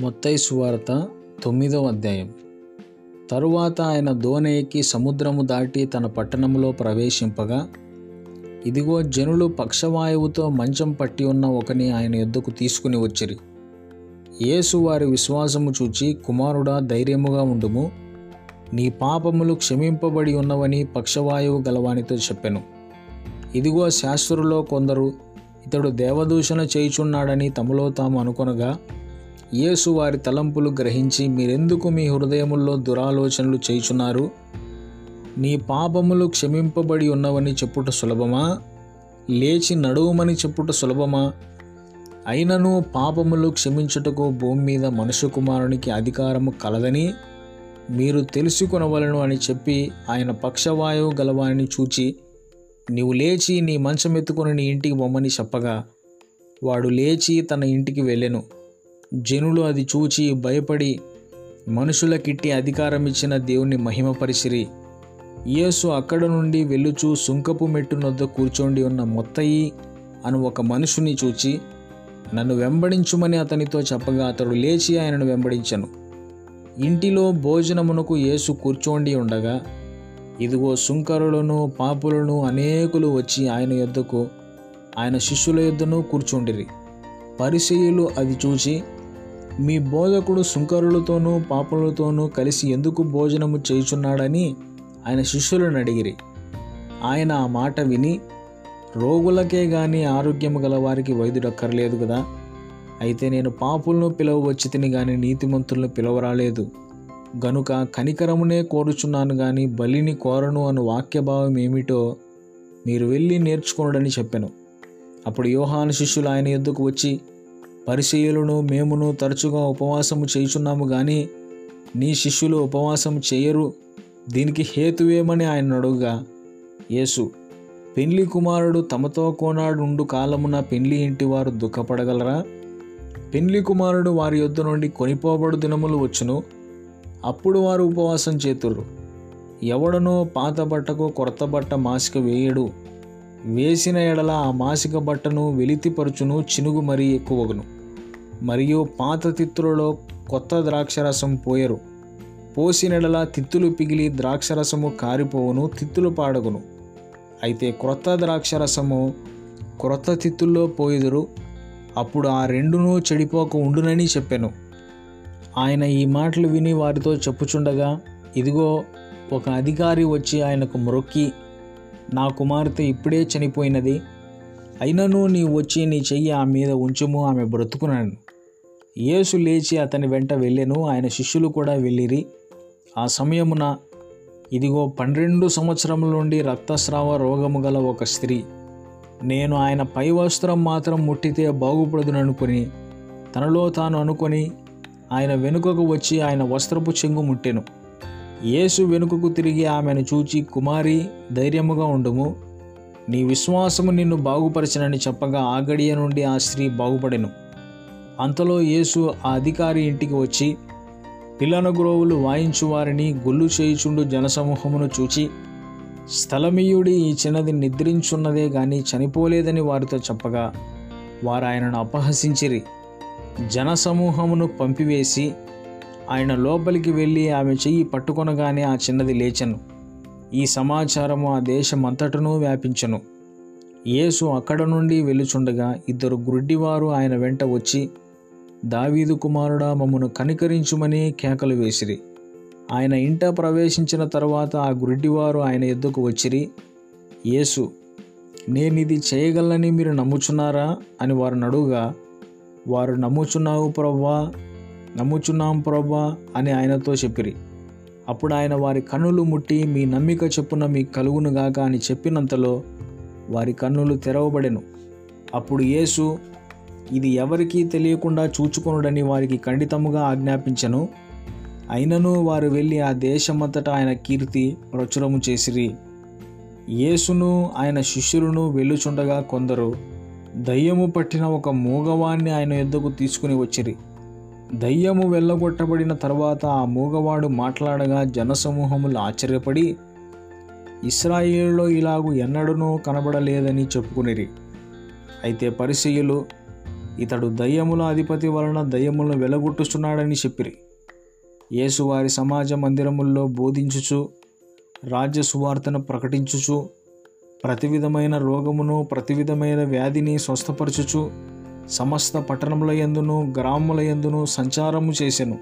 మొత్తయి సువార్త తొమ్మిదవ అధ్యాయం. తరువాత ఆయన దోణి ఎక్కి సముద్రము దాటి తన పట్టణంలో ప్రవేశింపగా ఇదిగో జనులు పక్షవాయువుతో మంచం పట్టి ఉన్న ఒకని ఆయన యుద్ధకు తీసుకుని వచ్చిరి. యేసు వారి విశ్వాసము చూచి కుమారుడా ధైర్యముగా ఉండుము. నీ పాపములు క్షమింపబడి ఉన్నవని పక్షవాయువు గలవానితో చెప్పెను. ఇదిగో శాస్త్రులో కొందరు ఇతడు దేవదూషణ చేయుచున్నాడని తమలో తాము అనుకొనగా యేసు వారి తలంపులు గ్రహించి మీరెందుకు మీ హృదయముల్లో దురాలోచనలు చేయుచున్నారు? నీ పాపములు క్షమింపబడి ఉన్నవని చెప్పుట సులభమా? లేచి నడువుమని చెప్పుట సులభమా? అయినను పాపములు క్షమించుటకు భూమి మీద మనుష్య కుమారునికి అధికారము కలదని మీరు తెలుసుకొనవలను అని చెప్పి ఆయన పక్షవాయువు గలవాడిని చూచి నీవు లేచి నీ మంచం ఎత్తుకొని నీ ఇంటికి బొమ్మని చెప్పగా వాడు లేచి తన ఇంటికి వెళ్ళెను. జనులు అది చూచి భయపడి మనుషులకిట్టి అధికారం ఇచ్చిన దేవుణ్ణి మహిమపరిచిరి. యేసు అక్కడ నుండి వెళ్ళుచూ సుంకపు మెట్టునొద్ద కూర్చోండి ఉన్న మొత్తయి అను ఒక మనుషుని చూచి నన్ను వెంబడించుమని అతనితో చెప్పగా అతడు లేచి ఆయనను వెంబడించను. ఇంటిలో భోజనమునకు యేసు కూర్చోండి ఉండగా ఇదిగో సుంకరులను పాపులను అనేకులు వచ్చి ఆయన యొద్దకు ఆయన శిష్యుల యొద్దను కూర్చుండిరి. పరిచయులు అది చూచి మీ బోధకుడు సుంకరులతోనూ పాపలతోనూ కలిసి ఎందుకు భోజనము చేయుచున్నాడని ఆయన శిష్యులను అడిగిరి. ఆయన ఆ మాట విని రోగులకే గాని ఆరోగ్యము గల వారికి వైద్యుడక్కర్లేదు కదా అయితే నేను పాపులను పిలవచ్చి తిని గాని నీతిమంతులను పిలవరాలేదు. గనుక కనికరమునే కోరుచున్నాను గాని బలిని కోరను అను వాక్యభావం ఏమిటో మీరు వెళ్ళి నేర్చుకోనడని చెప్పాను. అప్పుడు యోహాను శిష్యులు ఆయన ఎద్దుకు వచ్చి పరిచయులను మేమును తరచుగా ఉపవాసము చేయుచున్నాము గాని నీ శిష్యులు ఉపవాసం చేయరు. దీనికి హేతువేమని ఆయన అడుగుగా యేసు పెండ్లి కుమారుడు తమతో కోనాడుండు కాలమున పెండ్లి ఇంటి వారు దుఃఖపడగలరా? పెండ్లి కుమారుడు వారి యొద్ద నుండి కొనిపోబడు దినములు వచ్చును. అప్పుడు వారు ఉపవాసం చేతురు ఎవడనో పాత బట్టకు కొరత బట్ట మాసిక వేయడు. వేసిన ఎడల ఆ మాసిక బట్టను వెలితిపరుచును చినుగు మరీ ఎక్కువగును. మరియు పాత తిత్తులలో కొత్త ద్రాక్షరసం పోయరు. పోసినెడల తిత్తులు పిగిలి ద్రాక్షరసము కారిపోవును తిత్తులు పాడగును. అయితే క్రొత్త ద్రాక్షరసము క్రొత్త తిత్తుల్లో పోయిదురు అప్పుడు ఆ రెండును చెడిపోక ఉండునని చెప్పాను. ఆయన ఈ మాటలు విని వారితో చెప్పుచుండగా ఇదిగో ఒక అధికారి వచ్చి ఆయనకు మొక్కి నా కుమార్తె ఇప్పుడే చనిపోయినది. అయినను నీ వచ్చి నీ చెయ్యి ఆమె మీద ఉంచుము ఆమె బ్రతుకున్నాను యేసు లేచి అతని వెంట వెళ్ళెను ఆయన శిష్యులు కూడా వెళ్ళిరి. ఆ సమయమున ఇదిగో పన్నెండు సంవత్సరముల నుండి రక్తస్రావ రోగము గల ఒక స్త్రీ. నేను ఆయన పై వస్త్రం మాత్రం ముట్టితే బాగుపడదుననుకుని తనలో తాను అనుకొని ఆయన వెనుకకు వచ్చి ఆయన వస్త్రపు చెంగు ముట్టెను. యేసు వెనుకకు తిరిగి ఆమెను చూచి కుమారి ధైర్యముగా ఉండుము. నీ విశ్వాసము నిన్ను బాగుపరచనని చెప్పగా ఆ గడియ నుండి ఆ స్త్రీ బాగుపడెను. అంతలో యేసు ఆ అధికారి ఇంటికి వచ్చి పిల్లన గ్రోవులు వాయించు వారిని గుళ్ళు చేయుచుండు జనసమూహమును చూచి స్థలమీయుడి ఈ చిన్నది నిద్రించున్నదే గాని చనిపోలేదని వారితో చెప్పగా వారు ఆయనను అపహసించిరి. జనసమూహమును పంపివేసి ఆయన లోపలికి వెళ్ళి ఆమె చెయ్యి పట్టుకొనగానే ఆ చిన్నది లేచను. ఈ సమాచారము ఆ దేశమంతటనూ వ్యాపించను. యేసు అక్కడ నుండి వెళ్ళుచుండగా ఇద్దరు గుడ్డివారు ఆయన వెంట వచ్చి దావీదు కుమారుడా మమ్మను కనికరించుమని కేకలు వేసిరి. ఆయన ఇంట ప్రవేశించిన తర్వాత ఆ గుడ్డివారు ఆయన ఎద్దుకు వచ్చిరి యేసు నేనిది చేయగలనని మీరు నమ్ముచున్నారా? అని వారు నడుగా వారు నమ్ముచున్నావు ప్రవ్వా నమ్ముచున్నాం ప్రభా అని ఆయనతో చెప్పిరి. అప్పుడు ఆయన వారి కన్నులు ముట్టి మీ నమ్మిక చెప్పున మీ కలుగునుగాక అని చెప్పినంతలో వారి కన్నులు తెరవబడెను. అప్పుడు యేసు ఇది ఎవరికీ తెలియకుండా చూచుకొనుడని వారికి ఖండితముగా ఆజ్ఞాపించను. అయినను వారు వెళ్ళి ఆ దేశమంతటా ఆయన కీర్తి ప్రచురము చేసిరి. యేసును ఆయన శిష్యులను వెళ్ళుచుండగా కొందరు దయ్యము పట్టిన ఒక మూగవాణ్ణి ఆయన యుద్ధకు తీసుకుని వచ్చిరి. దయ్యము వెళ్ళగొట్టబడిన తర్వాత ఆ మూగవాడు మాట్లాడగా జనసమూహములు ఆశ్చర్యపడి ఇస్రాయేల్లో ఇలాగు ఎన్నడనూ కనబడలేదని చెప్పుకునిరి. అయితే పరిశీయులు ఇతడు దయ్యముల అధిపతి వలన దయ్యములను వెలగొట్టుచున్నాడని చెప్పిరి. యేసు వారి సమాజ మందిరముల్లో బోధించుచు రాజ్య సువార్తను ప్రకటించుచు ప్రతి విధమైన రోగమును ప్రతి విధమైన వ్యాధిని స్వస్థపరచుచు సమస్త పట్టణముల యందును గ్రామముల ఎందును సంచారము చేసెను.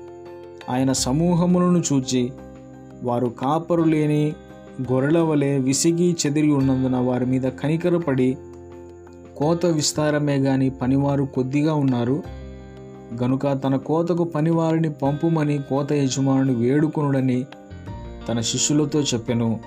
ఆయన సమూహములను చూచి వారు కాపరు లేని గొర్రెల వలె విసిగి చెదిరి ఉన్నందున వారి మీద కనికరపడి కోత విస్తారమే గాని పనివారు కొద్దిగా ఉన్నారు. గనుక తన కోతకు పనివారిని పంపుమని కోత యజమానుని వేడుకొనుడని తన శిష్యులతో చెప్పెను.